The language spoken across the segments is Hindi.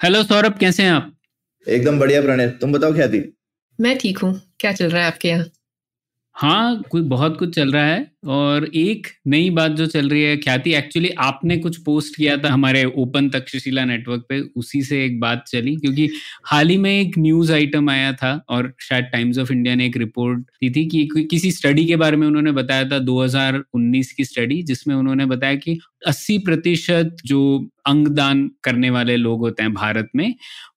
हेलो सौरभ कैसे हैं आप? एकदम बढ़िया प्रणय। तुम बताओ क्या थी मैं ठीक हूँ। क्या चल रहा है आपके यहाँ? हाँ कुछ बहुत कुछ चल रहा है और एक नई बात जो चल रही है ख्याति एक्चुअली आपने कुछ पोस्ट किया था हमारे ओपन तक्षशिला नेटवर्क पे उसी से एक बात चली क्योंकि हाल ही में एक न्यूज़ आइटम आया था और शायद टाइम्स ऑफ़ इंडिया ने एक रिपोर्ट दी थी कि किसी स्टडी के बारे में उन्होंने बताया था 2019 की स्टडी जिसमें उन्होंने बताया कि 80 प्रतिशत जो अंगदान करने वाले लोग होते हैं भारत में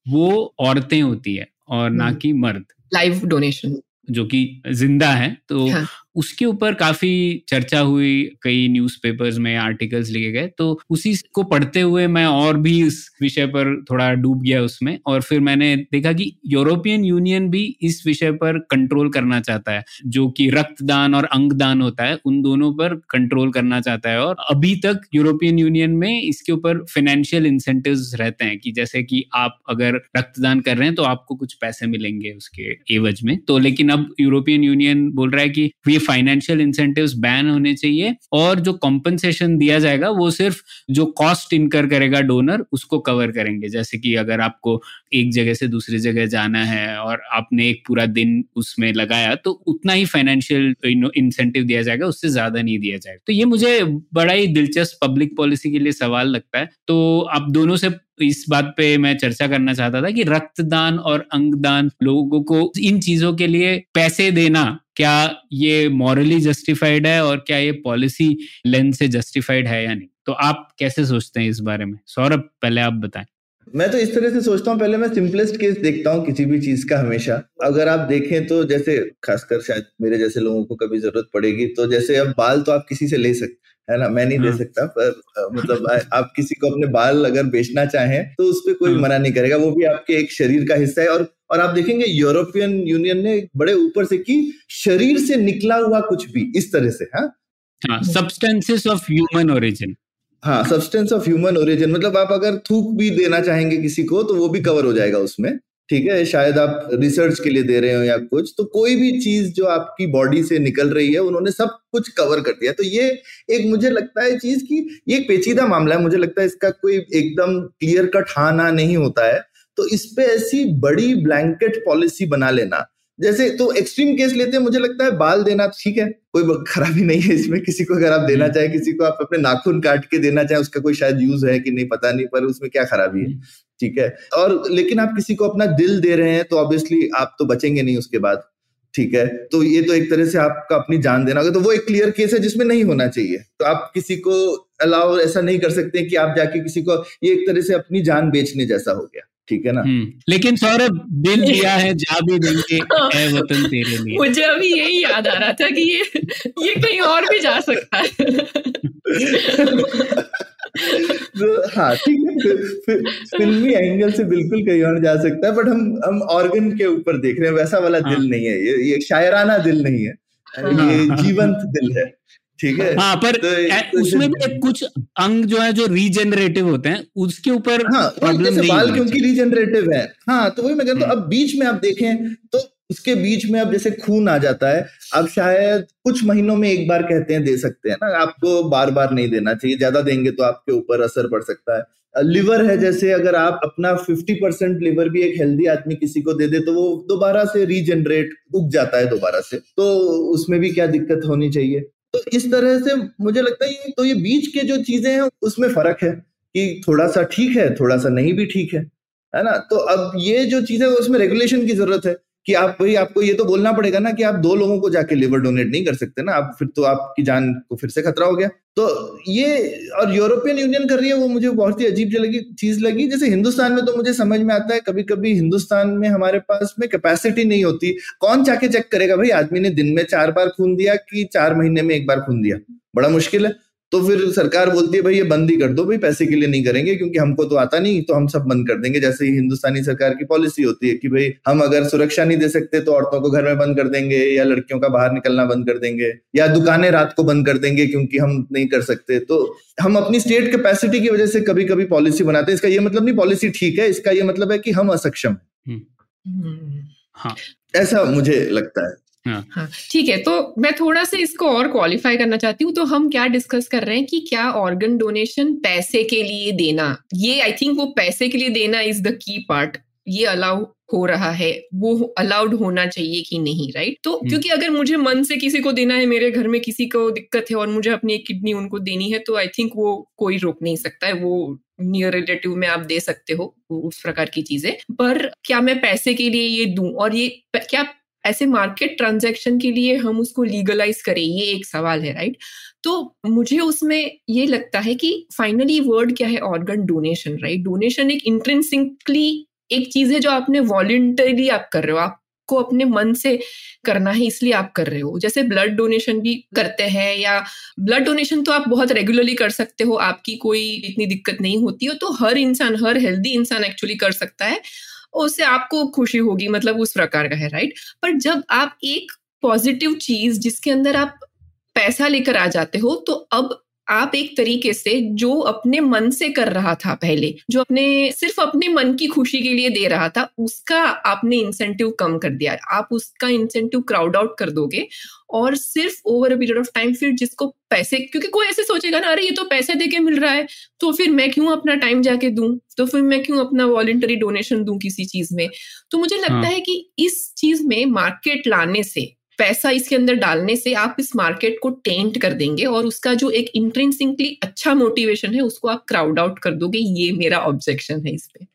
वो औरतें होती है और ना हम्म। कि मर्द लाइव डोनेशन जो कि ज़िंदा है तो हाँ. उसके ऊपर काफ़ी चर्चा हुई, कई न्यूज़पेपर्स में आर्टिकल्स लिखे गए तो उसी को पढ़ते हुए मैं और भी इस विषय पर थोड़ा डूब गया उसमें और फिर मैंने देखा कि यूरोपियन यूनियन भी इस विषय पर कंट्रोल करना चाहता है, जो कि रक्तदान और अंगदान होता है, उन दोनों पर कंट्रोल करना चाहता है और अभी तक यूरोपियन यूनियन में इसके ऊपर फाइनेंशियल इंसेंटिव रहते हैं कि जैसे कि आप अगर रक्तदान कर रहे हैं तो आपको कुछ पैसे मिलेंगे उसके एवज में। तो लेकिन अब यूरोपियन यूनियन बोल रहा है कि ये फाइनेंशियल इंसेंटिव्स बैन होने चाहिए और जो कॉम्पनसेशन दिया जाएगा, वो सिर्फ़ जो कॉस्ट इनकर करेगा डोनर उसको कवर करेंगे। जैसे कि अगर आपको एक जगह से दूसरी जगह जाना है और आपने एक पूरा दिन उसमें लगाया तो उतना ही फाइनेंशियल इंसेंटिव दिया जाएगा, उससे ज़्यादा नहीं दिया जाएगा। तो ये मुझे बड़ा ही दिलचस्प पब्लिक पॉलिसी के लिए सवाल लगता है। तो आप दोनों से इस बात पे मैं चर्चा करना चाहता था कि रक्तदान और अंगदान, लोगों को इन चीज़ों के लिए पैसे देना क्या ये मॉरली जस्टिफाइड है और क्या ये पॉलिसी लेंस से जस्टिफाइड है या नहीं? तो आप कैसे सोचते हैं इस बारे में? सौरभ, पहले आप बताएँ। मैं तो इस तरह से सोचता हूँ, पहले मैं सिंपलेस्ट केस देखता हूँ किसी भी चीज़ का हमेशा। अगर आप देखें तो जैसे, खासकर शायद मेरे जैसे लोगों को कभी ज़रूरत पड़ेगी तो जैसे अब बाल तो आप किसी से ले सकते है ना? मैं नहीं दे हाँ। सकता पर मतलब आप किसी को अपने बाल अगर बेचना चाहें तो उस पर कोई हाँ। मना नहीं करेगा। वो भी आपके एक शरीर का हिस्सा है और और आप देखेंगे यूरोपियन यूनियन ने बड़े ऊपर से की शरीर से निकला हुआ कुछ भी इस तरह से हाँ? सब्सटेंसेस ऑफ़ ह्यूमन ओरिजिन हाँ सब्सटेंस ऑफ़ ह्यूमन ओरिजिन मतलब आप अगर थूक भी देना चाहेंगे किसी को तो वो भी कवर हो जाएगा उसमें। ठीक है शायद आप रिसर्च के लिए दे रहे हो या कुछ तो कोई भी चीज़ जो आपकी बॉडी से निकल रही है उन्होंने सब कुछ कवर कर दिया तो ये एक मुझे लगता है चीज़ की ये एक पेचीदा मामला है मुझे लगता है इसका कोई एकदम क्लियर कट हाँ ना नहीं होता है तो इस पे ऐसी बड़ी ब्लैंकेट पॉलिसी बना लेना जैसे तो एक्सट्रीम केस लेते हैं मुझे लगता है बाल देना ठीक है कोई खराबी नहीं है इसमें किसी को अगर आप देना हम्म। चाहे किसी को आप अपने नाखून काट के देना चाहे उसका कोई शायद यूज़ है कि नहीं पता नहीं पर उसमें क्या खराबी है हम्म। ठीक है? और लेकिन आप किसी को अपना दिल दे रहे हैं तो ऑब्वियसली आप तो बचेंगे नहीं उसके बाद ठीक है? तो ये तो एक तरह से आपका अपनी जान देना होगा। तो वो एक क्लियर केस है जिसमें नहीं होना चाहिए। तो आप किसी को अलाउ ऐसा नहीं कर सकते कि आप जाके किसी को ये एक तरह से अपनी जान बेचने जैसा हो गया ठीक है ना? हम्म। लेकिन सौरभ दिल दिया है जा भी देंगे है वतन तेरे लिए। मुझे अभी यही याद आ रहा था कि ये ये कहीं और भी जा सकता है। हाँ ठीक है फिल्मी एंगल से बिल्कुल कहीं और जा सकता है बट हम हम ऑर्गन के ऊपर देख रहे हैं वैसा वाला हाँ. दिल नहीं है ये ये शायराना दिल नहीं है हाँ, ये जीवंत दिल है ठीक है। हाँ पर तो, तो उसमें भी कुछ अंग जो है जो रीजेनरेटिव होते हैं उसके ऊपर हाँ, प्रॉब्लम नहीं बाल क्योंकि रीजेनरेटिव है। हाँ तो वही मैं कहता हूँ अब बीच में आप देखें तो उसके बीच में अब जैसे खून आ जाता है, अब शायद कुछ महीनों में एक बार कहते हैं, दे सकते हैं ना। आपको बार बार नहीं देना चाहिए। ज़्यादा देंगे तो आपके ऊपर असर पड़ सकता है। लिवर है जैसे अगर आप अपना 50 परसेंट लिवर भी एक हेल्दी आदमी किसी को दे दे तो वो दोबारा से रीजनरेट उग जाता है दोबारा से। तो उसमें भी क्या दिक्कत होनी चाहिए? तो इस तरह से मुझे लगता है तो ये बीच के जो चीज़ें हैं, उसमें फ़र्क है कि थोड़ा सा ठीक है थोड़ा सा नहीं भी ठीक है है ना? तो अब ये जो चीज़ें उसमें रेगुलेशन की ज़रूरत है। कि आप भाई, आपको ये तो बोलना पड़ेगा ना कि आप दो लोगों को जाके लिवर डोनेट नहीं कर सकते ना, आप फिर तो आपकी जान को फिर से खतरा हो गया। तो ये और यूरोपियन यूनियन कर रही है वो मुझे बहुत ही अजीब लगी, चीज़ लगी। जैसे हिंदुस्तान में तो मुझे समझ में आता है कभी कभी हिंदुस्तान में हमारे पास में कैपेसिटी नहीं होती। कौन जाके चेक करेगा? भाई, आदमी ने दिन में चार बार खून दिया कि चार महीने में एक बार खून दिया। बड़ा मुश्किल है। तो फिर सरकार बोलती है भाई ये बंद ही कर दो भाई पैसे के लिए नहीं करेंगे क्योंकि हमको तो आता नहीं तो हम सब बंद कर देंगे। जैसे ही हिंदुस्तानी सरकार की पॉलिसी होती है कि भाई हम अगर सुरक्षा नहीं दे सकते तो औरतों को घर में बंद कर देंगे या लड़कियों का बाहर निकलना बंद कर देंगे या दुकानें रात को बंद कर देंगे क्योंकि हम नहीं कर सकते। तो हम अपनी स्टेट कैपेसिटी की वजह से कभी कभी पॉलिसी बनाते हैं। इसका ये मतलब नहीं पॉलिसी ठीक है इसका ये मतलब है कि हम असक्षम है। हम्म। हम्म। हाँ। ऐसा मुझे लगता है। ठीक है तो मैं थोड़ा सा इसको और क्वालिफाई करना चाहती हूँ तो हम क्या डिस्कस कर रहे हैं कि क्या ऑर्गन डोनेशन पैसे के लिए देना ये आई थिंक वो पैसे के लिए देना इज़ द की पार्ट ये अलाउ हो रहा है वो अलाउड होना चाहिए कि नहीं राइट तो हम्म। क्योंकि अगर मुझे मन से किसी को देना है मेरे घर में किसी को दिक्कत है और मुझे अपनी एक किडनी उनको देनी है तो आई थिंक वो कोई रोक नहीं सकता है वो नियर रिलेटिव में आप दे सकते हो उस प्रकार की चीज़ें। पर क्या मैं पैसे के लिए ये दूँ? और ये क्या ऐसे मार्केट ट्रांजेक्शन के लिए हम उसको लीगलाइज करें, ये एक सवाल है राइट तो मुझे उसमें ये लगता है कि फाइनली वर्ड क्या है? ऑर्गन डोनेशन राइट डोनेशन एक इंट्रेंसिकली एक चीज़ है जो आपने वॉल्टरली आप कर रहे हो। आपको अपने मन से करना है, इसलिए आप कर रहे हो। जैसे ब्लड डोनेशन भी करते हैं या ब्लड डोनेशन तो आप बहुत रेगुलरली कर सकते हो, आपकी कोई इतनी दिक्कत नहीं होती हो तो हर इंसान, हर हेल्दी इंसान एक्चुअली कर सकता है। उससे आपको खुशी होगी मतलब उस प्रकार का है राइट पर जब आप एक पॉजिटिव चीज़ जिसके अंदर आप पैसा लेकर आ जाते हो तो अब आप एक तरीके से जो अपने मन से कर रहा था पहले जो अपने सिर्फ़ अपने मन की खुशी के लिए दे रहा था उसका आपने इंसेंटिव कम कर दिया। आप उसका इंसेंटिव क्राउड आउट कर दोगे और सिर्फ़ over a period of time फिर जिसको पैसे क्योंकि कोई ऐसे सोचेगा ना अरे ये तो पैसे दे के मिल रहा है तो फिर मैं क्यों अपना टाइम जाके दूँ? तो फिर मैं क्यों अपना वॉलेंटरी डोनेशन दूँ किसी चीज़ में? तो मुझे लगता हाँ. है कि इस चीज़ में मार्केट लाने से पैसा इसके अंदर डालने से आप इस मार्केट को टेंट कर देंगे और उसका जो एक इंट्रेंसिकली अच्छा मोटिवेशन है, उसको आप क्राउड आउट कर दोगे। ये मेरा ऑब्जेक्शन है इस पे।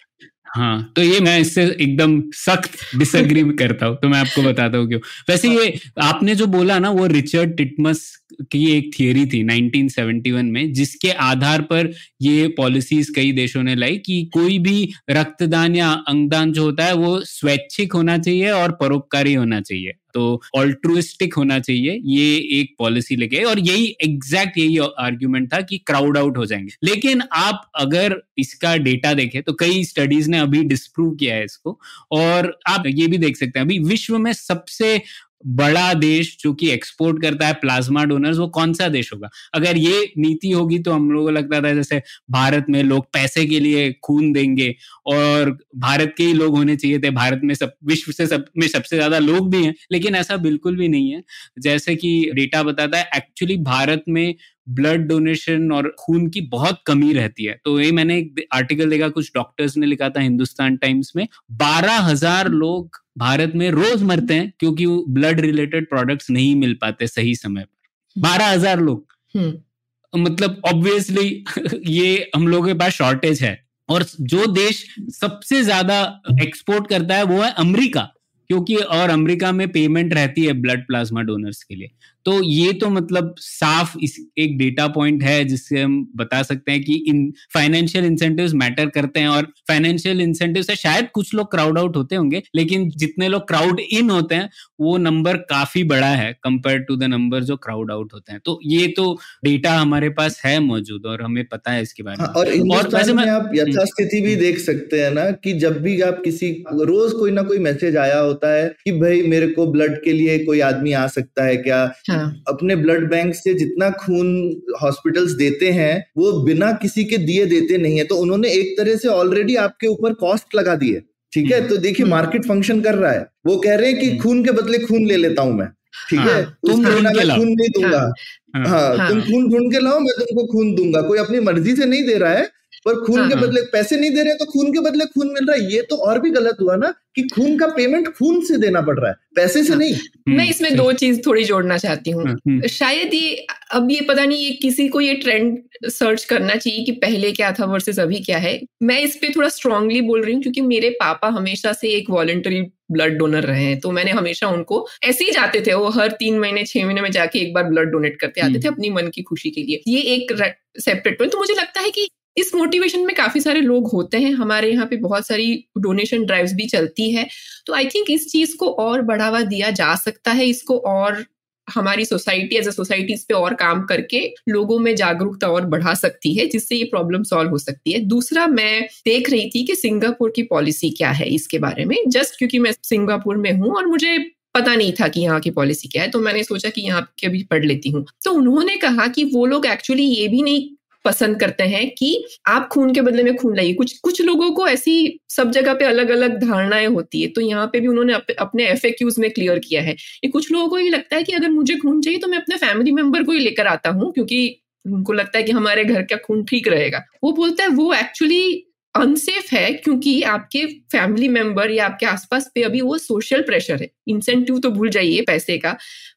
हाँ तो ये मैं इससे एकदम सख्त डिसएग्री करता हूँ। तो मैं आपको बताता हूँ क्यों। वैसे ये आपने जो बोला ना, वो रिचर्ड टिटमस की एक थियरी थी 1971 में, जिसके आधार पर ये पॉलिसीज़ कई देशों ने लाई कि कोई भी रक्तदान या अंगदान जो होता है, वो स्वैच्छिक होना चाहिए और परोपकारी होना चाहिए। तो ऑल्ट्रुइस्टिक होना चाहिए, ये एक पॉलिसी लेके और यही एग्जैक्ट यही आर्ग्यूमेंट था कि क्राउड आउट हो जाएँगे। लेकिन आप अगर इसका डेटा देखें तो कई स्टडीज़ ने अभी डिस्प्रूव किया है इसको। और आप ये भी देख सकते हैं, अभी विश्व में सबसे बड़ा देश जो कि एक्सपोर्ट करता है प्लाज्मा डोनर्स वो कौन सा देश होगा? अगर ये नीति होगी तो हम लोगों को लगता था जैसे भारत में लोग पैसे के लिए खून देंगे और भारत के ही लोग होने चाहिए थे। भारत में सब, विश्व से सब, में सबसे ज़्यादा लोग भी हैं, लेकिन ऐसा बिल्कुल भी नहीं है। जैसे कि डेटा बताता है एक्चुअली भारत में ब्लड डोनेशन और खून की बहुत कमी रहती है। तो ये मैंने एक आर्टिकल देखा कुछ डॉक्टर्स ने लिखा था हिंदुस्तान टाइम्स में बारह हज़ार लोग भारत में रोज मरते हैं क्योंकि ब्लड रिलेटेड प्रोडक्ट्स नहीं मिल पाते सही समय पर। बारह हज़ार लोग। हम्म। मतलब ऑब्वियसली ये हम लोगों के पास शॉर्टेज है और जो देश सबसे ज़्यादा एक्सपोर्ट करता है वो है अमेरिका क्योंकि और अमेरिका में पेमेंट रहती है ब्लड प्लाज्मा डोनर्स के लिए। तो ये तो मतलब साफ़ इस एक डेटा पॉइंट है जिससे हम बता सकते हैं कि इन फाइनेंशियल इंसेंटिव्स मैटर करते हैं और फाइनेंशियल इंसेंटिव से शायद कुछ लोग क्राउड आउट होते होंगे लेकिन जितने लोग क्राउड इन होते हैं वो नंबर काफ़ी बड़ा है कंपेयर टू द नंबर जो क्राउड आउट होते हैं। तो ये तो डेटा हमारे पास है मौजूद और हमें पता है इसके बारे में। हाँ, और, और वैसे में आप यथास्थिति भी देख सकते हैं ना कि जब भी आप किसी रोज कोई ना कोई मैसेज आया होता है कि भाई मेरे को ब्लड के लिए कोई आदमी आ सकता है क्या? हाँ। अपने ब्लड बैंक से जितना खून हॉस्पिटल्स देते हैं वो बिना किसी के दिए देते नहीं है तो उन्होंने एक तरह से ऑलरेडी आपके ऊपर कॉस्ट लगा दी है ठीक है हम्म। तो देखिए मार्केट। फ़ंक्शन कर रहा है वो कह रहे हैं कि हम्म। खून के बदले खून ले लेता हूँ मैं ठीक है हाँ, तुम खून नहीं दूँगा हाँ, हाँ, तुम खून ढूंढ के लाओ मैं तुमको खून दूँगा कोई अपनी मर्ज़ी से नहीं दे रहा है पर खून हाँ, के हाँ। बदले पैसे नहीं दे रहे तो खून के बदले खून मिल रहा है ये तो और भी गलत हुआ ना कि खून का पेमेंट खून से देना पड़ रहा है पैसे से हाँ। नहीं मैं हम्म, इसमें दो चीज़ थोड़ी जोड़ना चाहती हूँ हम्म। शायद ये अब ये पता नहीं ये किसी को ये ट्रेंड सर्च करना चाहिए कि पहले क्या था वर्सेस अभी क्या है मैं इस पे थोड़ा स्ट्रांगली बोल रही हूँ क्योंकि मेरे पापा हमेशा से एक वॉलेंटरी ब्लड डोनर रहे हैं तो मैंने हमेशा उनको ऐसे ही जाते थे वो हर तीन महीने छह महीने में जाके एक बार ब्लड डोनेट करते आते थे हम्म। अपनी मन की खुशी के लिए ये एक सेपरेट पॉइंट तो मुझे लगता है कि इस मोटिवेशन में काफ़ी सारे लोग होते हैं। हमारे यहाँ पे बहुत सारी डोनेशन ड्राइव्स भी चलती है। तो आई थिंक इस चीज़ को और बढ़ावा दिया जा सकता है। इसको और हमारी सोसाइटी एज अ सोसाइटी पे और काम करके लोगों में जागरूकता और बढ़ा सकती है, जिससे ये प्रॉब्लम सॉल्व हो सकती है। दूसरा, मैं देख रही थी कि सिंगापुर की पॉलिसी क्या है इसके बारे में। जस्ट क्योंकि मैं सिंगापुर में हूँ और मुझे पता नहीं था कि यहाँ की पॉलिसी क्या है तो मैंने सोचा कि यहाँ के भी पढ़ लेती हूँ। तो उन्होंने कहा कि वो लोग एक्चुअली ये भी नहीं पसंद करते हैं कि आप खून के बदले में खून लाइए। कुछ कुछ लोगों को ऐसी सब जगह पे अलग अलग धारणाएँ होती है तो यहाँ पे भी उन्होंने अप, अपने एफ़ में क्लियर किया है। ये कुछ लोगों को ये लगता है कि अगर मुझे खून चाहिए तो मैं अपने फैमिली मेंबर को ही लेकर आता हूँ क्योंकि उनको लगता है कि हमारे घर का खून ठीक रहेगा। वो बोलता है वो एक्चुअली अनसेफ है क्योंकि आपके फैमिली मेंबर या आपके आसपास पे अभी वो सोशल प्रेशर है। इंसेंटिव तो भूल जाइए पैसे का,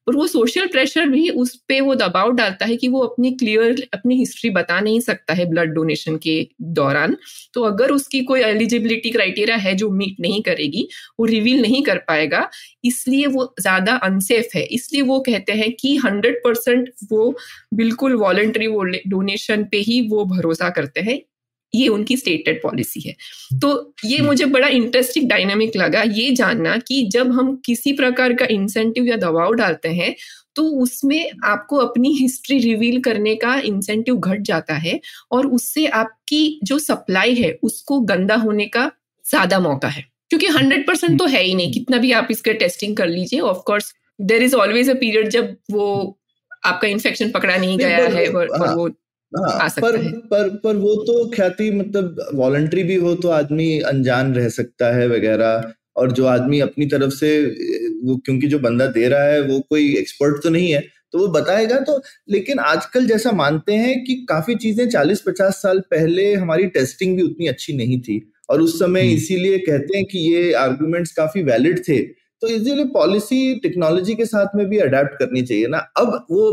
पर वो सोशल प्रेशर भी उस पर वो दबाव डालता है कि वो अपनी क्लियर अपनी हिस्ट्री बता नहीं सकता है ब्लड डोनेशन के दौरान। तो अगर उसकी कोई एलिजिबिलिटी क्राइटेरिया है जो मीट नहीं करेगी, वो रिवील नहीं कर पाएगा, इसलिए वो ज़्यादा अनसेफ है। इसलिए वो कहते हैं कि हंड्रेड परसेंट वो बिल्कुल वॉलेंट्री डोनेशन पे ही वो भरोसा करते हैं। ये उनकी स्टेटेड पॉलिसी है तो ये मुझे बड़ा इंटरेस्टिंग डायनामिक लगा ये जानना कि जब हम किसी प्रकार का इंसेंटिव या दबाव डालते हैं तो उसमें आपको अपनी हिस्ट्री रिवील करने का इंसेंटिव घट जाता है और उससे आपकी जो सप्लाई है उसको गंदा होने का ज़्यादा मौका है क्योंकि हंड्रेड परसेंट तो है ही नहीं कितना भी आप इसके टेस्टिंग कर लीजिए of course there is always a period जब वो आपका इन्फेक्शन पकड़ा नहीं गया है और, और हाँ। वो हाँ पर पर पर वो तो ख्याति मतलब वॉलंटरी भी हो तो आदमी अनजान रह सकता है वगैरह और जो आदमी अपनी तरफ़ से वो क्योंकि जो बंदा दे रहा है वो कोई एक्सपर्ट तो नहीं है तो वो बताएगा तो लेकिन आजकल जैसा मानते हैं कि काफ़ी चीज़ें चालीस पचास साल पहले हमारी टेस्टिंग भी उतनी अच्छी नहीं थी और उस समय हम्म। इसीलिए कहते हैं कि ये आर्गुमेंट्स काफ़ी वैलिड थे तो इसीलिए पॉलिसी टेक्नोलॉजी के साथ में भी अडेप्ट करनी चाहिए ना अब वो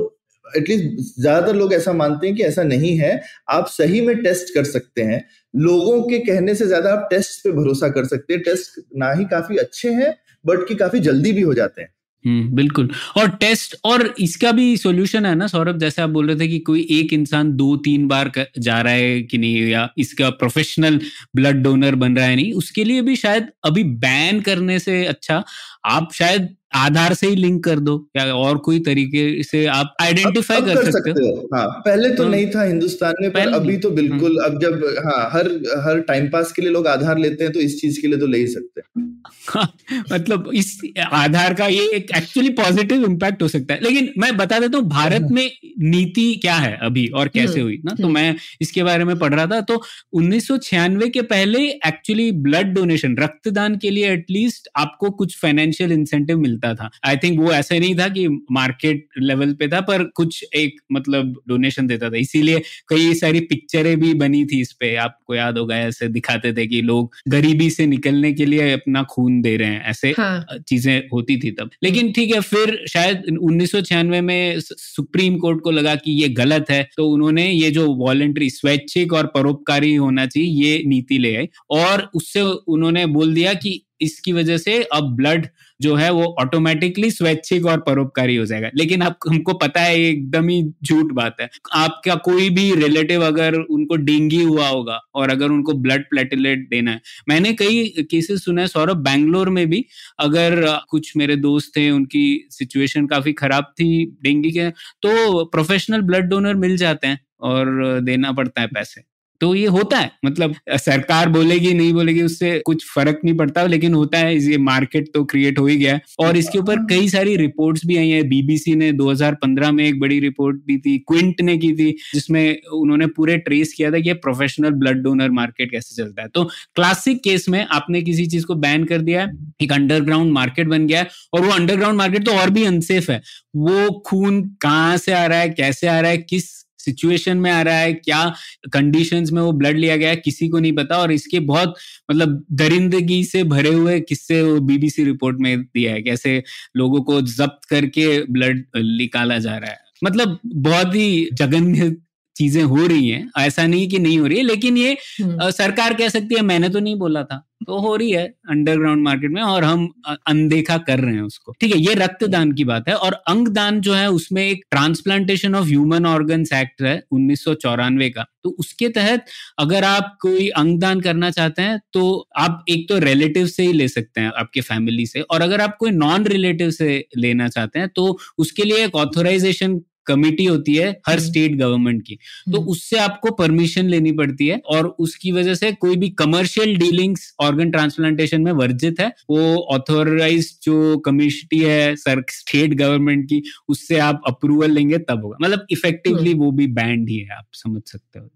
एटलीस्ट ज़्यादातर लोग ऐसा मानते हैं कि ऐसा नहीं है। आप सही में टेस्ट कर सकते हैं। लोगों के कहने से ज़्यादा आप टेस्ट पे भरोसा कर सकते हैं। टेस्ट ना ही काफ़ी अच्छे हैं बट कि काफ़ी जल्दी भी हो जाते हैं। हम्म बिल्कुल। और टेस्ट और इसका भी सॉल्यूशन है ना, सौरभ, जैसे आप बोल रहे थे कि कोई एक इंसान दो तीन बार जा रहा है कि नहीं, या इसका प्रोफेशनल ब्लड डोनर बन रहा है, नहीं, उसके लिए भी शायद अभी बैन करने से अच्छा। आप शायद आधार से ही लिंक कर दो या और कोई तरीके से आप आइडेंटिफाई कर, कर सकते, सकते हो हाँ। पहले तो, तो नहीं था हिंदुस्तान में पर अभी तो बिल्कुल हम्म। अब जब हाँ हर हर टाइम पास के लिए लोग आधार लेते हैं तो इस चीज़ के लिए तो ले ही सकते हैं। हाँ, मतलब इस आधार का ये एक एक्चुअली पॉजिटिव इम्पैक्ट हो सकता है। लेकिन मैं बता देता हूँ भारत हम्म। में नीति क्या है अभी और कैसे हम्म। हुई ना? तो मैं इसके बारे में पढ़ रहा था तो उन्नीस सौ छियानवे के पहले एक्चुअली ब्लड डोनेशन रक्तदान के लिए एटलीस्ट आपको कुछ फाइनेंशियल इंसेंटिव मिलता मिलता था। आई थिंक वो ऐसा नहीं था कि मार्केट लेवल पे था पर कुछ एक मतलब डोनेशन देता था। इसीलिए कई सारी पिक्चरें भी बनी थी इस पे। आपको याद होगा ऐसे दिखाते थे कि लोग गरीबी से निकलने के लिए अपना खून दे रहे हैं। ऐसे हाँ. चीज़ें होती थी तब। लेकिन ठीक है फिर शायद उन्नीस सौ छियानवे में सुप्रीम कोर्ट को लगा कि ये गलत है तो उन्होंने ये जो वॉलेंट्री स्वैच्छिक और परोपकारी होना चाहिए ये नीति ले आई। और उससे उन्होंने बोल दिया कि इसकी वजह से अब ब्लड जो है वो ऑटोमेटिकली स्वैच्छिक और परोपकारी हो जाएगा। लेकिन आप, हमको पता है एकदम ही झूठ बात है। आपका कोई भी रिलेटिव अगर उनको डेंगी हुआ होगा और अगर उनको ब्लड प्लेटलेट देना है। मैंने कई केसेस सुने सौरभ, बैंगलोर में भी। अगर कुछ मेरे दोस्त थे, उनकी सिचुएशन काफ़ी खराब थी, डेंगी के। तो प्रोफेशनल ब्लड डोनर मिल जाते हैं और देना पड़ता है पैसे। तो ये होता है। मतलब सरकार बोलेगी, नहीं बोलेगी, उससे कुछ फ़र्क नहीं पड़ता, लेकिन होता है, ये मार्केट तो क्रिएट हो ही गया। और इसके ऊपर कई सारी रिपोर्ट्स भी आई है। बीबीसी ने 2015 में एक बड़ी रिपोर्ट दी थी क्विंट ने की थी, जिसमें उन्होंने पूरे ट्रेस किया था कि प्रोफेशनल ब्लड डोनर मार्केट कैसे चलता है। तो क्लासिक केस में आपने किसी चीज़ को बैन कर दिया है एक अंडरग्राउंड मार्केट बन गया है और वो अंडरग्राउंड मार्केट तो और भी अनसेफ है। वो खून कहाँ से आ रहा है, कैसे आ रहा है, किस सिचुएशन में आ रहा है, क्या कंडीशंस में वो ब्लड लिया गया है, किसी को नहीं पता और इसके बहुत मतलब दरिंदगी से भरे हुए किस्से वो बीबीसी रिपोर्ट में दिया है, कैसे लोगों को जब्त करके ब्लड निकाला जा रहा है। मतलब बहुत ही जघन्य चीज़ें हो रही हैं ऐसा नहीं कि नहीं हो रही है लेकिन ये हम्म। सरकार कह सकती है मैंने तो नहीं बोला था। तो हो रही है अंडरग्राउंड मार्केट में और हम अनदेखा कर रहे हैं उसको। ठीक है ये रक्तदान की बात है और अंगदान जो है उसमें एक transplantation of human organs act है उन्नीस सौ चौरानवे का। तो उसके तहत अगर आप कोई अंगदान करना चाहते हैं तो आप एक तो रिलेटिव से ही ले सकते हैं आपके फैमिली से और अगर आप कोई नॉन रिलेटिव से लेना चाहते हैं तो उसके लिए एक ऑथोराइजेशन कमिटी होती है हर स्टेट हम्म। गवर्नमेंट की तो हम्म। उससे आपको परमिशन लेनी पड़ती है और उसकी वजह से कोई भी कमर्शियल डीलिंग्स ऑर्गन ट्रांसप्लांटेशन में वर्जित है वो ऑथोराइज जो कमिटी है सर स्टेट गवर्नमेंट की उससे आप अप्रूवल लेंगे तब होगा मतलब इफेक्टिवली हम्म। वो भी बैंड ही है आप समझ सकते हो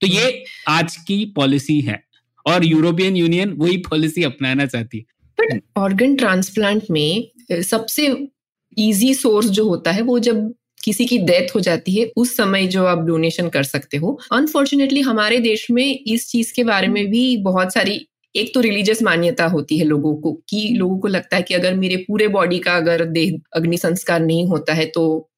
तो ये आज की पॉलिसी है और यूरोपियन यूनियन वही पॉलिसी अपनाना चाहती है बट ऑर्गन ट्रांसप्लांट में सबसे इजी सोर्स जो होता है वो जब किसी की डेथ हो जाती है उस समय जो आप डोनेशन कर सकते हो। अनफॉर्चुनेटली हमारे देश में इस चीज़ के बारे में भी बहुत सारी एक तो रिलीजियस मान्यता होती है लोगों को कि लोगों को लगता है कि अगर मेरे पूरे बॉडी का अगर देह अग्नि संस्कार नहीं होता है तो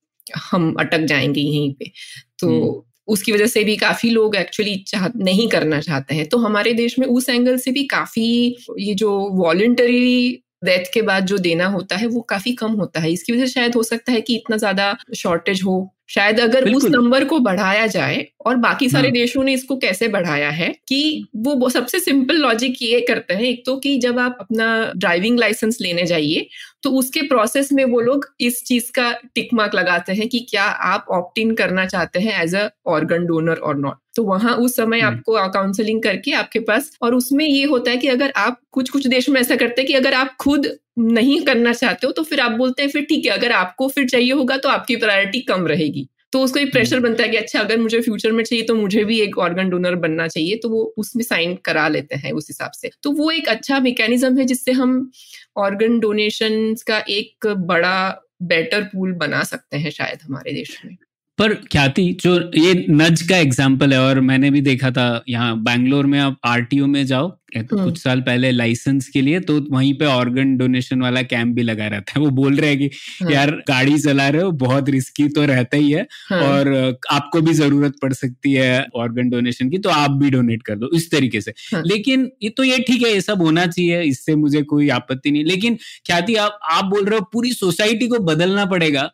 हम अटक जाएँगे यहीं पे। तो हम्म। उसकी वजह से भी काफ़ी लोग एक्चुअली चाह नहीं करना चाहते हैं। तो हमारे देश में उस एंगल से भी काफ़ी ये जो वॉलेंटरी डेथ के बाद जो देना होता है वो काफ़ी कम होता है। इसकी वजह से शायद हो सकता है कि इतना ज़्यादा शॉर्टेज हो। शायद अगर उस नंबर को बढ़ाया जाए और बाकी सारे हाँ। देशों ने इसको कैसे बढ़ाया है कि वो सबसे सिंपल लॉजिक ये करते हैं एक तो कि जब आप अपना ड्राइविंग लाइसेंस लेने जाइए तो उसके प्रोसेस में वो लोग इस चीज़ का टिक मार्क लगाते हैं कि क्या आप ऑप्ट इन करना चाहते हैं एज अ ऑर्गन डोनर और नॉट तो वहाँ उस समय हम्म। आपको काउंसलिंग करके आपके पास और उसमें ये होता है कि अगर आप कुछ कुछ देश में ऐसा करते हैं कि अगर आप खुद नहीं करना चाहते हो तो फिर आप बोलते हैं फिर ठीक है अगर आपको फिर चाहिए होगा तो आपकी प्रायोरिटी कम रहेगी। तो उसको एक प्रेशर बनता है कि अच्छा अगर मुझे फ्यूचर में चाहिए तो मुझे भी एक ऑर्गन डोनर बनना चाहिए तो वो उसमें साइन करा लेते हैं उस हिसाब से। तो वो एक अच्छा मैकेनिज्म है जिससे हम ऑर्गन डोनेशन का एक बड़ा बेटर पूल बना सकते हैं शायद हमारे देश में। पर ख्याति जो ये नज का एग्ज़ाम्पल है और मैंने भी देखा था यहाँ बैंगलोर में आप आरटीओ में जाओ तो कुछ साल पहले लाइसेंस के लिए तो वहीं पे ऑर्गन डोनेशन वाला कैंप भी लगा रहता है। वो बोल रहे हैं कि हाँ। यार गाड़ी चला रहे हो बहुत रिस्की तो रहता ही है हाँ। और आपको भी ज़रूरत पड़ सकती है ऑर्गन डोनेशन की तो आप भी डोनेट कर दो। इस तरीके से। हाँ। लेकिन ये तो ये ठीक है ये सब होना चाहिए इससे मुझे कोई आपत्ति नहीं। लेकिन ख्याति आप आप बोल रहे हो पूरी सोसाइटी को बदलना पड़ेगा।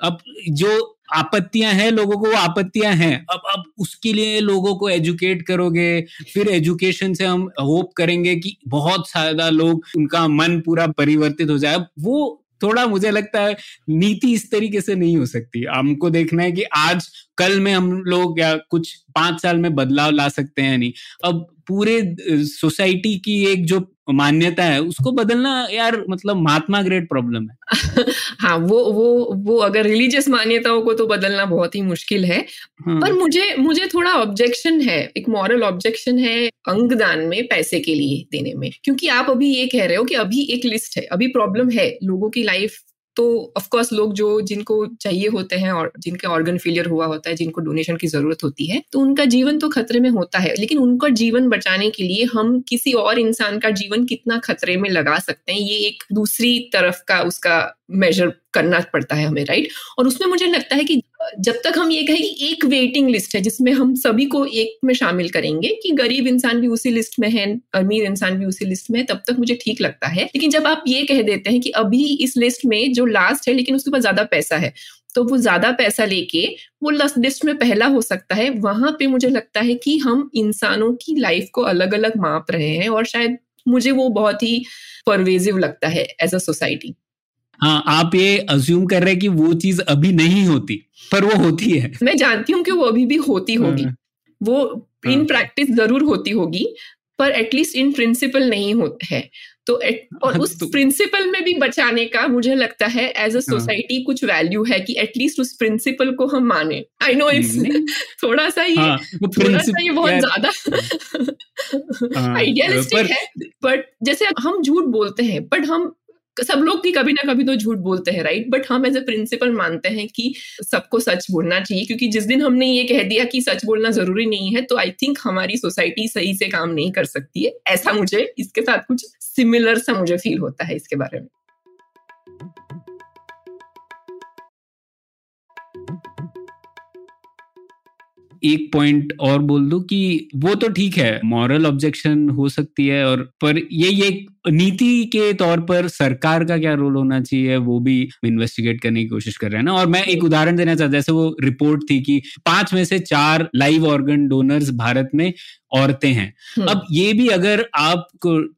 अब जो आपत्तियाँ हैं, लोगों को वो आपत्तियाँ हैं। अब अब उसके लिए लोगों को एजुकेट करोगे, फिर एजुकेशन से हम होप करेंगे कि बहुत ज़्यादा लोग उनका मन पूरा परिवर्तित हो जाए। वो थोड़ा मुझे लगता है नीति इस तरीके से नहीं हो सकती। हमको देखना है कि आज कल में हम लोग या कुछ पाँच साल में बदलाव ला सकते हैं नहीं। अब पूरे सोसाइटी की एक जो मान्यता है उसको बदलना यार मतलब महात्मा ग्रेट प्रॉब्लम है। हाँ वो वो वो अगर रिलीजियस मान्यताओं को तो बदलना बहुत ही मुश्किल है। हाँ. पर मुझे मुझे थोड़ा ऑब्जेक्शन है एक मॉरल ऑब्जेक्शन है अंगदान में पैसे के लिए देने में। क्योंकि आप अभी ये कह रहे हो कि अभी एक लिस्ट है अभी प्रॉब्लम है लोगों की लाइफ तो ऑफकोर्स लोग जो जिनको चाहिए होते हैं और जिनके ऑर्गन फेलियर हुआ होता है, जिनको डोनेशन की ज़रूरत होती है तो उनका जीवन तो खतरे में होता है। लेकिन उनका जीवन बचाने के लिए हम किसी और इंसान का जीवन कितना खतरे में लगा सकते हैं, ये एक दूसरी तरफ़ का उसका मेजर करना पड़ता है हमें राइट और उसमें मुझे लगता है कि जब तक हम ये कहें कि एक वेटिंग लिस्ट है, जिसमें हम सभी को एक में शामिल करेंगे कि गरीब इंसान भी उसी लिस्ट में है, अमीर इंसान भी उसी लिस्ट में है, तब तक मुझे ठीक लगता है। लेकिन जब आप ये कह देते हैं कि अभी इस लिस्ट में जो लास्ट है, लेकिन उसके पास ज़्यादा पैसा है तो वो ज़्यादा पैसा लेके वो लिस्ट में पहला हो सकता है, वहाँ पे मुझे लगता है कि हम इंसानों की लाइफ को अलग अलग माप रहे हैं और शायद मुझे वो बहुत ही परवेजिव लगता है एज अ सोसाइटी हाँ आप ये अज्यूम कर रहे हैं कि वो चीज़ अभी नहीं होती पर वो होती है। मैं जानती हूँ कि वो अभी भी होती होगी। हाँ। वो इन हाँ। प्रैक्टिस ज़रूर होती होगी पर एटलीस्ट इन प्रिंसिपल नहीं होते है। तो एट, और उस तो, प्रिंसिपल में भी बचाने का मुझे लगता है एज अ सोसाइटी कुछ वैल्यू है कि एटलीस्ट उस प्रिंसिपल को हम माने। आई नो इट्स थोड़ा सा ये हाँ, थोड़ा सा ये बहुत ज़्यादा आइडियलिस्टिक है बट जैसे हम झूठ बोलते हैं बट हम सब लोग भी कभी ना कभी तो झूठ बोलते हैं राइट बट हम एज ए प्रिंसिपल मानते हैं कि सबको सच बोलना चाहिए, क्योंकि जिस दिन हमने ये कह दिया कि सच बोलना ज़रूरी नहीं है तो आई थिंक हमारी सोसाइटी सही से काम नहीं कर सकती है। ऐसा मुझे, इसके साथ कुछ सिमिलर सा मुझे फील होता है इसके बारे में। एक पॉइंट और बोल दू कि वो तो ठीक है मॉरल ऑब्जेक्शन हो सकती है और पर ये ये नीति के तौर पर सरकार का क्या रोल होना चाहिए वो भी इन्वेस्टिगेट करने की कोशिश कर रहे हैं ना? और मैं एक उदाहरण देना चाहता जैसे वो रिपोर्ट थी कि पाँच में से चार लाइव ऑर्गन डोनर्स भारत में औरतें हैं। हम्म। अब ये भी अगर आप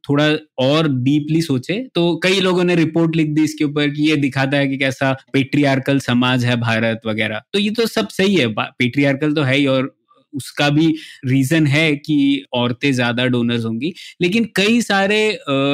थोड़ा और डीपली सोचे तो कई लोगों ने रिपोर्ट लिख दी इसके ऊपर कि ये दिखाता है कि कैसा पेट्रियार्कल समाज है भारत वगैरह। तो ये तो सब सही है पेट्रियार्कल तो है ही और उसका भी रीजन है कि औरतें ज़्यादा डोनर्स होंगी। लेकिन कई सारे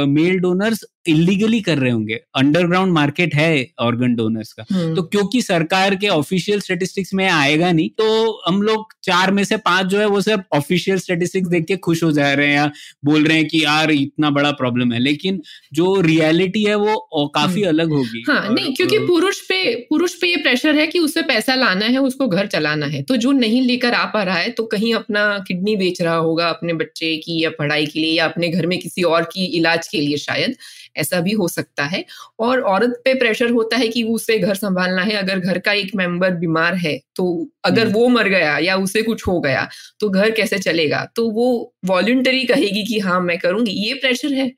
मेल डोनर्स इलीगली कर रहे होंगे। अंडरग्राउंड मार्केट है ऑर्गन डोनर्स का। हम्म। तो क्योंकि सरकार के ऑफिशियल स्टेटिस्टिक्स में आएगा नहीं तो हम लोग चार में से पाँच जो है वो सिर्फ़ ऑफिशियल स्टेटिस्टिक्स देख के खुश हो जा रहे हैं या बोल रहे हैं कि यार इतना बड़ा प्रॉब्लम है। लेकिन जो रियलिटी है वो काफ़ी हम्म। अलग होगी। हाँ नहीं क्योंकि पुरुष पे पुरुष पे ये प्रेशर है कि उसे पैसा लाना है उसको घर चलाना है। तो जो नहीं लेकर आ पा रहा है तो कहीं अपना किडनी बेच रहा होगा अपने बच्चे की या पढ़ाई के लिए या अपने घर में किसी और की इलाज के लिए शायद। ऐसा भी हो सकता है। और औरत पे प्रेशर होता है कि उसे घर संभालना है। अगर घर का एक मेंबर बीमार है तो अगर हम्म। वो मर गया या उसे कुछ हो गया तो घर कैसे चलेगा? तो वो वॉल्यूंटरी कहेगी कि हाँ मैं करूँगी। ये प्रेशर है।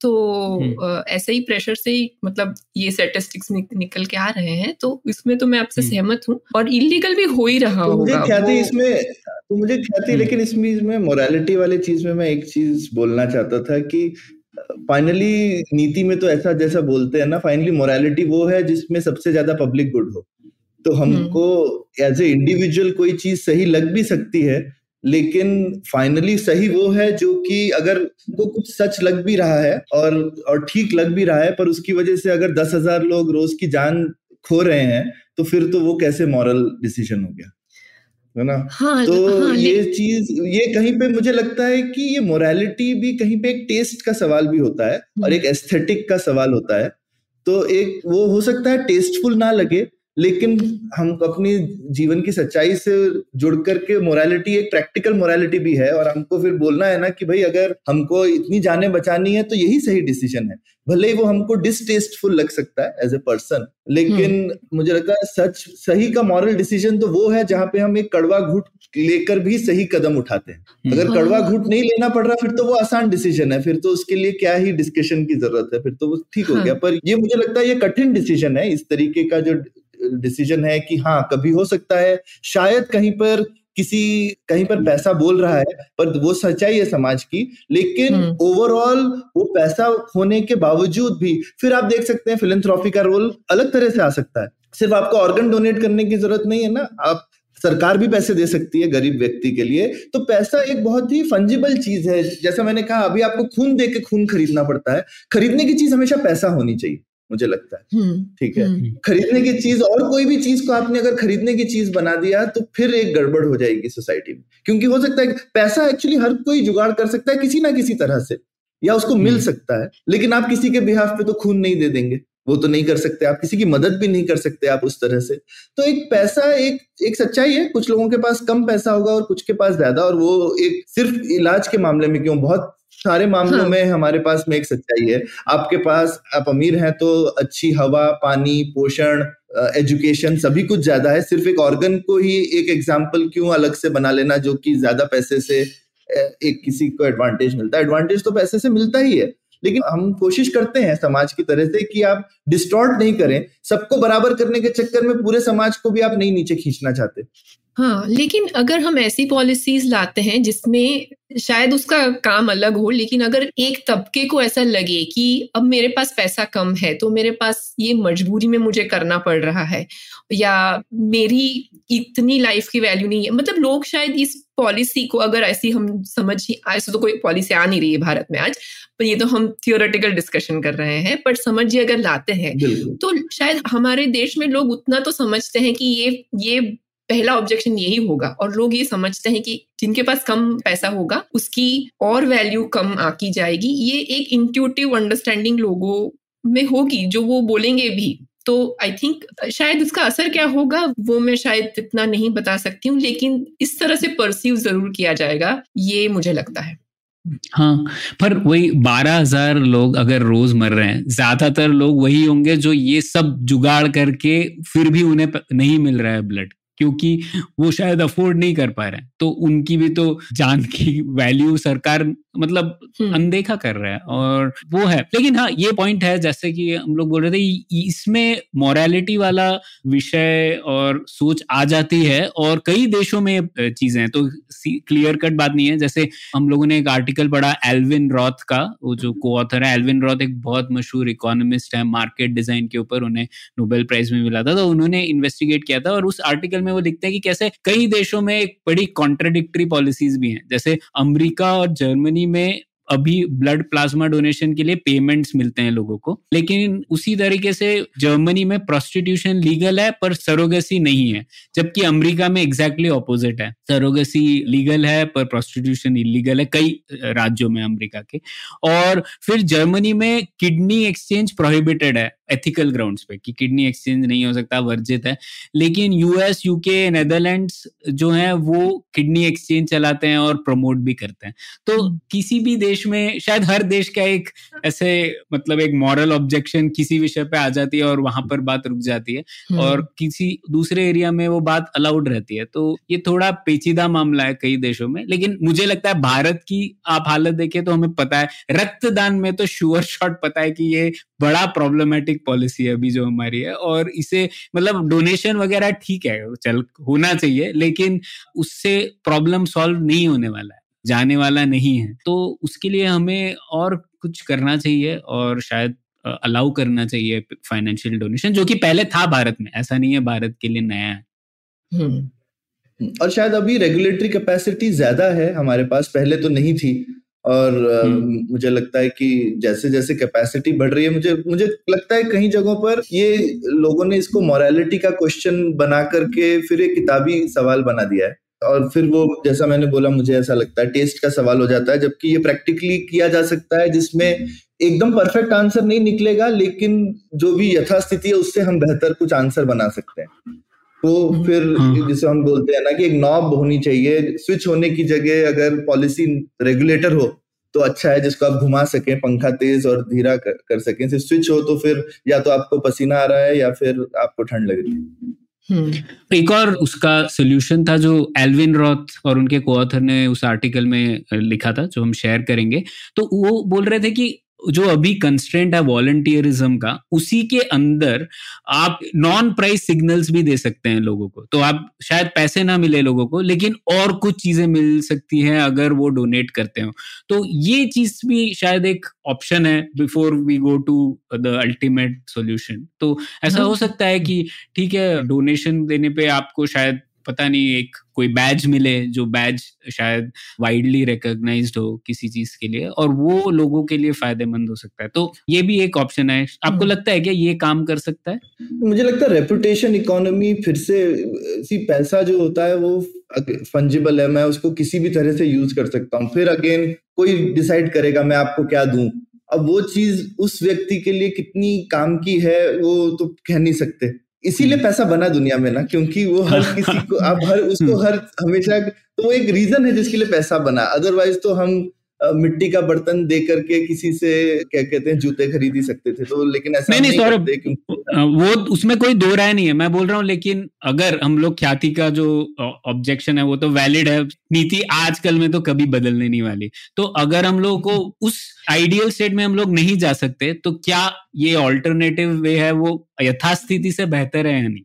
तो हम्म। ऐसे ही प्रेशर से ही मतलब ये स्टेटिस्टिक्स नि, निकल के आ रहे हैं। तो इसमें तो मैं आपसे हम्म। सहमत हूँ। और इलीगल भी हो ही रहा तो मुझे ख्याति इसमें तो मुझे ख्याति लेकिन इसमें इसमें मोरालिटी वाली चीज़ में मैं एक चीज़ बोलना चाहता था कि फाइनली नीति में तो ऐसा जैसा बोलते हैं ना फाइनली मोरालिटी वो है जिसमें सबसे ज़्यादा पब्लिक गुड हो। तो हमको एज ए इंडिविजुअल कोई चीज़ सही लग भी सकती है लेकिन फाइनली सही वो है जो कि अगर को कुछ सच लग भी रहा है और और ठीक लग भी रहा है पर उसकी वजह से अगर दस हज़ार लोग रोज की जान खो रहे हैं तो फिर तो वो कैसे मॉरल डिसीज़न हो गया? है ना हाँ, तो हाँ, ये चीज़ ये कहीं पे मुझे लगता है कि ये मोरालिटी भी कहीं पे एक टेस्ट का सवाल भी होता है और हम्म। एक एस्थेटिक का सवाल होता है तो एक वो हो सकता है टेस्टफुल ना लगे लेकिन हम अपनी जीवन की सच्चाई से जुड़ करके मोरालिटी एक प्रैक्टिकल मोरालिटी भी है और हमको फिर बोलना है ना कि भाई अगर हमको इतनी जाने बचानी है तो यही सही डिसीज़न है भले ही वो हमको डिसटेस्टफुल लग सकता है एज ए पर्सन लेकिन हम्म। मुझे लगता है सच सही का मॉरल डिसीज़न तो वो है जहाँ पे हम एक कड़वा घुट लेकर भी सही कदम उठाते हैं हम्म। अगर कड़वा हाँ। घुट नहीं लेना पड़ रहा फिर तो वो आसान डिसीज़न है फिर तो उसके लिए क्या ही डिस्कशन की ज़रूरत है फिर तो वो ठीक हो हाँ। गया पर ये मुझे लगता है ये कठिन डिसीज़न है इस तरीके का जो डिसीज़न है कि हाँ कभी हो सकता है शायद कहीं पर किसी कहीं पर पैसा बोल रहा है पर वो सच्चाई है समाज की लेकिन ओवरऑल हम्म। वो पैसा होने के बावजूद भी फिर आप देख सकते हैं फिलेंथ्रॉफी का रोल अलग तरह से आ सकता है। सिर्फ़ आपको ऑर्गन डोनेट करने की ज़रूरत नहीं है ना आप सरकार भी पैसे दे सकती है गरीब व्यक्ति के लिए तो पैसा एक बहुत ही फंजिबल चीज़ है। जैसा मैंने कहा अभी आपको खून दे के खून खरीदना पड़ता है खरीदने की चीज़ हमेशा पैसा होनी चाहिए। मुझे लगता है। हम्म, ठीक है? हम्म। खरीदने की चीज़ और कोई भी चीज़ को आपने अगर खरीदने की चीज़ बना दिया तो फिर एक गड़बड़ हो जाएगी सोसाइटी में। क्योंकि हो सकता है पैसा एक्चुअली हर कोई जुगाड़ कर सकता है किसी ना किसी तरह से या उसको मिल हम्म। सकता है लेकिन आप किसी के बिहाफ पे तो खून नहीं दे देंगे। वो तो नहीं कर सकते आप किसी की मदद भी नहीं कर सकते आप उस तरह से। तो एक पैसा एक एक सच्चाई है कुछ लोगों के पास कम पैसा होगा और कुछ के पास ज़्यादा और वो एक सिर्फ़ इलाज के मामले में क्यों बहुत सारे मामलों हाँ. में हमारे पास में एक सच्चाई है। आपके पास आप अमीर हैं तो अच्छी हवा पानी पोषण एजुकेशन सभी कुछ ज़्यादा है। सिर्फ़ एक ऑर्गन को ही एक एग्ज़ाम्पल क्यों अलग से बना लेना जो कि ज़्यादा पैसे से एक किसी को एडवांटेज मिलता है। एडवांटेज तो पैसे से मिलता ही है लेकिन हम कोशिश करते हैं समाज की तरह से कि आप डिस्टॉर्ट नहीं करें। सबको बराबर करने के चक्कर में पूरे समाज को भी आप नहीं नीचे खींचना चाहते। हाँ लेकिन अगर हम ऐसी पॉलिसीज़ लाते हैं जिसमें शायद उसका काम अलग हो लेकिन अगर एक तबके को ऐसा लगे कि अब मेरे पास पैसा कम है तो मेरे पास ये मजबूरी में मुझे करना पड़ रहा है या मेरी इतनी लाइफ की वैल्यू नहीं है मतलब लोग शायद इस पॉलिसी को अगर ऐसी हम समझ ऐसे तो कोई पॉलिसी आ नहीं रही है भारत में आज पर ये तो हम थियोरेटिकल डिस्कशन कर रहे हैं पर समझिए अगर लाते हैं तो शायद हमारे देश में लोग उतना तो समझते हैं कि ये ये पहला ऑब्जेक्शन यही होगा और लोग ये समझते हैं कि जिनके पास कम पैसा होगा, उसकी और वैल्यू कम आकी जाएगी। ये एक इंट्यूटिव अंडरस्टैंडिंग लोगों में होगी, जो वो बोलेंगे भी। तो आई थिंक शायद उसका असर क्या होगा, वो मैं शायद इतना नहीं बता सकती हूँ, लेकिन इस तरह से परसीव ज़रूर किया जाएगा, ये मुझे लगता है। हाँ पर वही बारह हज़ार लोग अगर रोज मर रहे हैं, ज़्यादातर लोग वही होंगे जो ये सब जुगाड़ करके फिर भी उन्हें नहीं मिल रहा है ब्लड क्योंकि वो शायद अफोर्ड नहीं कर पा रहे हैं। तो उनकी भी तो जान की वैल्यू सरकार मतलब हम्म। अनदेखा कर रहा है और वो है। लेकिन हाँ ये पॉइंट है जैसे कि हम लोग बोल रहे थे इसमें मोरालिटी वाला विषय और सोच आ जाती है और कई देशों में चीज़ें तो क्लियर कट बात नहीं है। जैसे हम लोगों ने एक आर्टिकल पढ़ा एल्विन रॉथ का वो जो को ऑथर है एल्विन रॉथ एक बहुत मशहूर इकोनॉमिस्ट है मार्केट डिज़ाइन के ऊपर उन्हें नोबेल प्राइज में मिला था। तो उन्होंने इन्वेस्टिगेट किया था और उस आर्टिकल में वो दिखते हैं कि कैसे कई देशों में एक बड़ी कॉन्ट्रडिक्टरी पॉलिसीज़ भी हैं। जैसे अमेरिका और जर्मनी में अभी ब्लड प्लाज्मा डोनेशन के लिए पेमेंट्स मिलते हैं लोगों को। लेकिन उसी तरीके से जर्मनी में प्रोस्टिट्यूशन लीगल है, पर सरोगेसी नहीं है। जबकि अमेरिका में एग्जैक्टली exactly ऑपोजिट है। सरोगेसी लीगल है, पर प्रोस्टिट्यूशन इलीगल है कई राज्यों में अमेरिका के। और फिर जर्मनी में किडनी एक्सचेंज प्रोहिबिटेड है। एथिकल ग्राउंड्स पे कि किडनी एक्सचेंज नहीं हो सकता वर्जित है। लेकिन यूएस यूके नेदरलैंड्स जो है वो किडनी एक्सचेंज चलाते हैं और प्रमोट भी करते हैं। तो हम्म। किसी भी देश में शायद हर देश का एक ऐसे मतलब एक मॉरल ऑब्जेक्शन किसी विषय पे आ जाती है और वहाँ पर बात रुक जाती है। हम्म। और किसी दूसरे एरिया में वो बात अलाउड रहती है। तो ये थोड़ा पेचीदा मामला है कई देशों में। लेकिन मुझे लगता है भारत की आप हालत देखें तो हमें पता है रक्तदान में तो श्योर शॉट पता है कि ये बड़ा प्रॉब्लमेटिक पॉलिसी है अभी जो हमारी है, और इसे मतलब डोनेशन वगैरह ठीक है, चल, होना चाहिए, लेकिन उससे प्रॉब्लम सॉल्व नहीं होने वाला है, जाने वाला नहीं है तो उसके लिए हमें और कुछ करना चाहिए, और शायद अलाउ करना चाहिए फाइनेंशियल डोनेशन जो कि पहले था भारत में, ऐसा नहीं है भारत के लिए नया है हम्म। और शायद अभी रेगुलेटरी कैपेसिटी ज़्यादा है हमारे पास, पहले तो नहीं थी और हम्म। मुझे लगता है कि जैसे जैसे कैपेसिटी बढ़ रही है मुझे मुझे लगता है कई जगहों पर ये लोगों ने इसको मोरालिटी का क्वेश्चन बना करके फिर एक किताबी सवाल बना दिया है और फिर वो जैसा मैंने बोला मुझे ऐसा लगता है टेस्ट का सवाल हो जाता है जबकि ये प्रैक्टिकली किया जा सकता है जिसमें एकदम परफेक्ट आंसर नहीं निकलेगा लेकिन जो भी यथास्थिति है उससे हम बेहतर कुछ आंसर बना सकते हैं तो फिर हाँ। जिसे हम बोलते हैं ना कि एक नॉब होनी चाहिए स्विच होने की जगह अगर पॉलिसी रेगुलेटर हो तो अच्छा है जिसको आप घुमा सकें पंखा तेज और धीरा कर, कर सकें। सिर्फ़ स्विच हो तो फिर या तो आपको पसीना आ रहा है या फिर आपको ठंड लग रही है। हम्म। एक और उसका सोल्यूशन था जो एल्विन रॉथ और उनके कोऑथर ने उस आर्टिकल में लिखा था जो हम शेयर करेंगे। तो वो बोल रहे थे कि जो अभी कंस्ट्रेंट है वॉलंटियरिज्म का उसी के अंदर आप नॉन प्राइस सिग्नल्स भी दे सकते हैं लोगों को। तो आप शायद पैसे ना मिले लोगों को लेकिन और कुछ चीज़ें मिल सकती हैं अगर वो डोनेट करते हो। तो ये चीज़ भी शायद एक ऑप्शन है before we go to the ultimate solution तो ऐसा हो। हाँ। सकता है कि ठीक है डोनेशन देने पे आपको शायद पता नहीं एक कोई बैज मिले जो बैज शायद वाइडली रिकॉग्नाइज्ड हो किसी चीज़ के लिए और वो लोगों के लिए फ़ायदेमंद हो सकता है। तो ये भी एक ऑप्शन है। आपको हम्म। लगता है क्या ये काम कर सकता है? मुझे लगता है रेपुटेशन इकोनॉमी फिर से सी पैसा जो होता है वो फंजिबल है। मैं उसको किसी भी तरह से यूज़ कर सकता हूँ। फिर अगेन कोई डिसाइड करेगा मैं आपको क्या दूँ? अब वो चीज़ उस व्यक्ति के लिए कितनी काम की है वो तो कह नहीं सकते। इसीलिए हम्म। पैसा बना दुनिया में ना क्योंकि वो हर किसी को आप हर उसको हर हमेशा तो वो एक रीजन है जिसके लिए पैसा बना अदरवाइज़ तो हम मिट्टी का बर्तन दे करके किसी से क्या कहते हैं जूते खरीद ही सकते थे। तो लेकिन ऐसा नहीं, नहीं, सौरभ वो उसमें कोई दो राय नहीं है। मैं बोल रहा हूँ लेकिन अगर हम लोग ख्याति का जो ऑब्जेक्शन है वो तो वैलिड है। नीति आजकल में तो कभी बदलने नहीं वाली। तो अगर हम लोग को उस आइडियल स्टेट में हम लोग नहीं जा सकते तो क्या ये ऑल्टरनेटिव वे है वो यथास्थिति से बेहतर है या नहीं?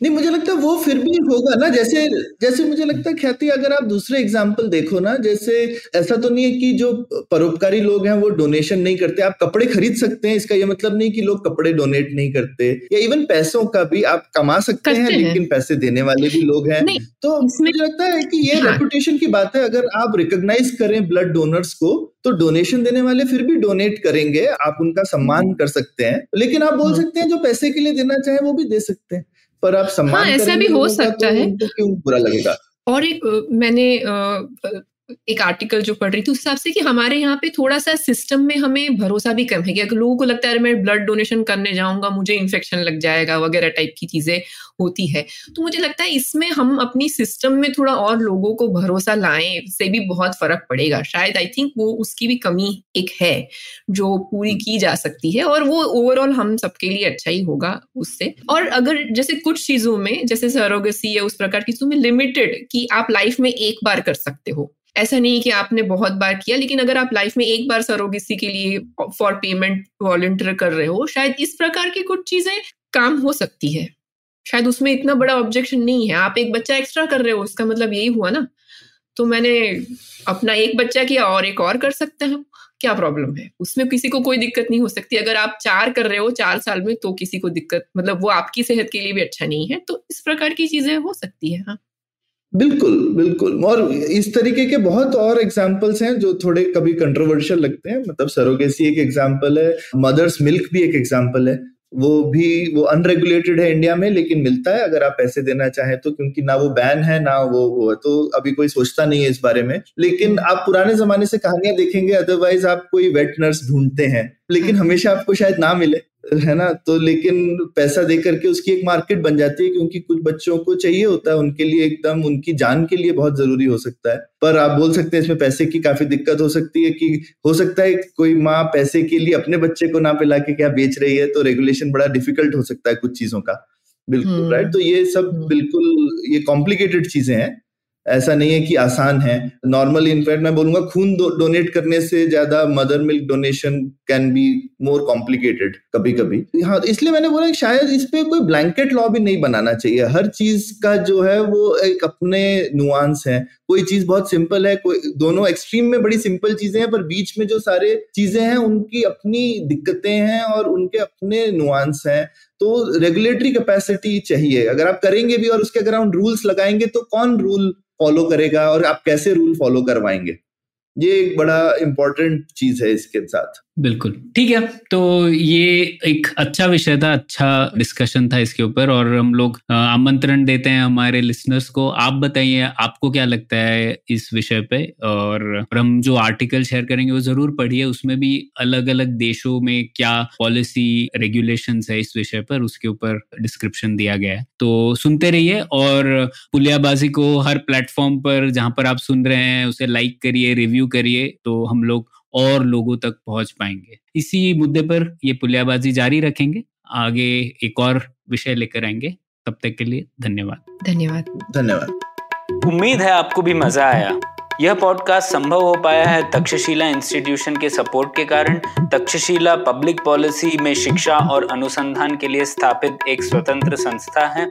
नहीं मुझे लगता है वो फिर भी होगा ना जैसे जैसे मुझे लगता है ख्याति अगर आप दूसरे एग्ज़ाम्पल देखो ना जैसे ऐसा तो नहीं है कि जो परोपकारी लोग हैं वो डोनेशन नहीं करते आप कपड़े खरीद सकते हैं इसका ये मतलब नहीं कि लोग कपड़े डोनेट नहीं करते या इवन पैसों का भी आप कमा सकते हैं, हैं लेकिन पैसे देने वाले भी लोग हैं तो मुझे लगता है कि ये रेपुटेशन हाँ। की बात है अगर आप रिकोगनाइज करें ब्लड डोनर्स को तो डोनेशन देने वाले फिर भी डोनेट करेंगे आप उनका सम्मान कर सकते हैं लेकिन आप बोल हाँ। सकते हैं जो पैसे के लिए देना चाहे वो भी दे सकते हैं पर आप सम्मान हाँ, ऐसा भी हो सकता तो है। क्यों बुरा लगेगा? और एक मैंने एक आर्टिकल जो पढ़ रही थी, उस हिसाब से कि हमारे यहाँ पे थोड़ा सा सिस्टम में हमें भरोसा भी कम है कि अगर लोगों को लगता है मैं ब्लड डोनेशन करने जाऊँगा, मुझे इन्फेक्शन लग जाएगा, वगैरह टाइप की चीज़ें होती है। तो मुझे लगता है इसमें हम अपनी सिस्टम में थोड़ा और लोगों को भरोसा लाएँ से भी बहुत फ़र्क पड़ेगा। शायद आई थिंक वो उसकी भी कमी एक है, जो पूरी की जा सकती है और वो ओवरऑल हम सबके लिए अच्छा ही होगा उससे। और अगर जैसे कुछ चीज़ों में, जैसे सरोगसी या उस प्रकार की चीज़ों में लिमिटेड कि आप लाइफ में एक बार कर सकते हो ऐसा नहीं कि आपने बहुत बार किया, लेकिन अगर आप लाइफ में एक बार सरोगेसी के लिए फॉर पेमेंट वॉल्टियर कर रहे हो, शायद इस प्रकार की कुछ चीज़ें काम हो सकती है। शायद उसमें इतना बड़ा ऑब्जेक्शन नहीं है। आप एक बच्चा एक्स्ट्रा कर रहे हो, उसका मतलब यही हुआ ना। तो मैंने अपना एक बच्चा किया और एक और कर सकते हैं। क्या प्रॉब्लम है? उसमें किसी को कोई दिक्कत नहीं हो सकती। अगर आप चार कर रहे हो चार साल में तो किसी को दिक्कत मतलब वो आपकी सेहत के लिए भी अच्छा नहीं है। तो इस प्रकार की चीज़ें हो सकती है हाँ। बिल्कुल बिल्कुल। और इस तरीके के बहुत और एग्जाम्पल्स हैं जो थोड़े कभी कंट्रोवर्शियल लगते हैं। मतलब सरोगेसी एक एग्ज़ाम्पल है मदर्स मिल्क भी एक एग्ज़ाम्पल है। वो भी वो अनरेगुलेटेड है इंडिया में लेकिन मिलता है अगर आप पैसे देना चाहें तो क्योंकि ना वो बैन है ना वो वो है तो अभी कोई सोचता नहीं है इस बारे में। लेकिन आप पुराने जमाने से कहानियाँ देखेंगे अदरवाइज़ आप कोई वेट नर्स ढूंढते हैं लेकिन हमेशा आपको शायद ना मिले। है ना? तो लेकिन पैसा दे करके उसकी एक मार्केट बन जाती है क्योंकि कुछ बच्चों को चाहिए होता है उनके लिए एकदम उनकी जान के लिए बहुत ज़रूरी हो सकता है। पर आप बोल सकते हैं इसमें पैसे की काफ़ी दिक्कत हो सकती है कि हो सकता है कोई माँ पैसे के लिए अपने बच्चे को ना पिला के क्या बेच रही है तो रेगुलेशन बड़ा डिफ़िकल्ट हो सकता है कुछ चीज़ों का। बिल्कुल राइट हम्म। तो ये सब हम्म। बिल्कुल ये कॉम्प्लिकेटेड चीज़ें हैं। ऐसा नहीं है कि आसान है। नॉर्मली इनफैक्ट मैं बोलूँगा, खून डोनेट करने से ज़्यादा mother milk donation can be more complicated कभी कभी हाँ इसलिए मैंने बोला शायद इस पर कोई ब्लैंकेट लॉ भी नहीं बनाना चाहिए। हर चीज़ का जो है, वो एक अपने नुआंस है। कोई चीज़ बहुत सिंपल है, कोई, दोनों एक्सट्रीम में बड़ी सिंपल चीज़ें हैं, पर बीच में जो सारे चीज़ें हैं, उनकी अपनी दिक्कतें हैं और उनके अपने नुआंस हैं। तो रेगुलेटरी कैपेसिटी चाहिए। अगर आप करेंगे भी और उसके अगर रूल्स लगाएँगे तो कौन रूल फॉलो करेगा और आप कैसे रूल फॉलो करवाएँगे। ये एक बड़ा इंपॉर्टेंट चीज़ है इसके साथ। बिल्कुल। ठीक है तो ये एक अच्छा विषय था अच्छा डिस्कशन था इसके ऊपर और हम लोग आमंत्रण देते हैं हमारे लिसनर्स को। आप बताइए, आपको क्या लगता है इस विषय पे? और हम जो आर्टिकल शेयर करेंगे, वो ज़रूर पढ़िए। उसमें भी अलग अलग देशों में क्या पॉलिसी रेगुलेशन है इस विषय पर, उसके ऊपर डिस्क्रिप्शन दिया गया है। तो सुनते रहिए और पुलियाबाजी को हर प्लेटफॉर्म पर, जहाँ पर आप सुन रहे हैं, उसे लाइक करिए रिव्यू करिए। तो हम लोग और लोगों तक पहुँच पाएँगे। इसी मुद्दे पर ये पुलियाबाजी जारी रखेंगे। आगे एक और विषय लेकर आएँगे। तब तक के लिए धन्यवाद। धन्यवाद। धन्यवाद। उम्मीद है आपको भी मज़ा आया। यह पॉडकास्ट संभव हो पाया है तक्षशिला इंस्टीट्यूशन के सपोर्ट के कारण। तक्षशिला पब्लिक पॉलिसी में शिक्षा और अनुसंधान के लिए स्थापित एक स्वतंत्र संस्था है।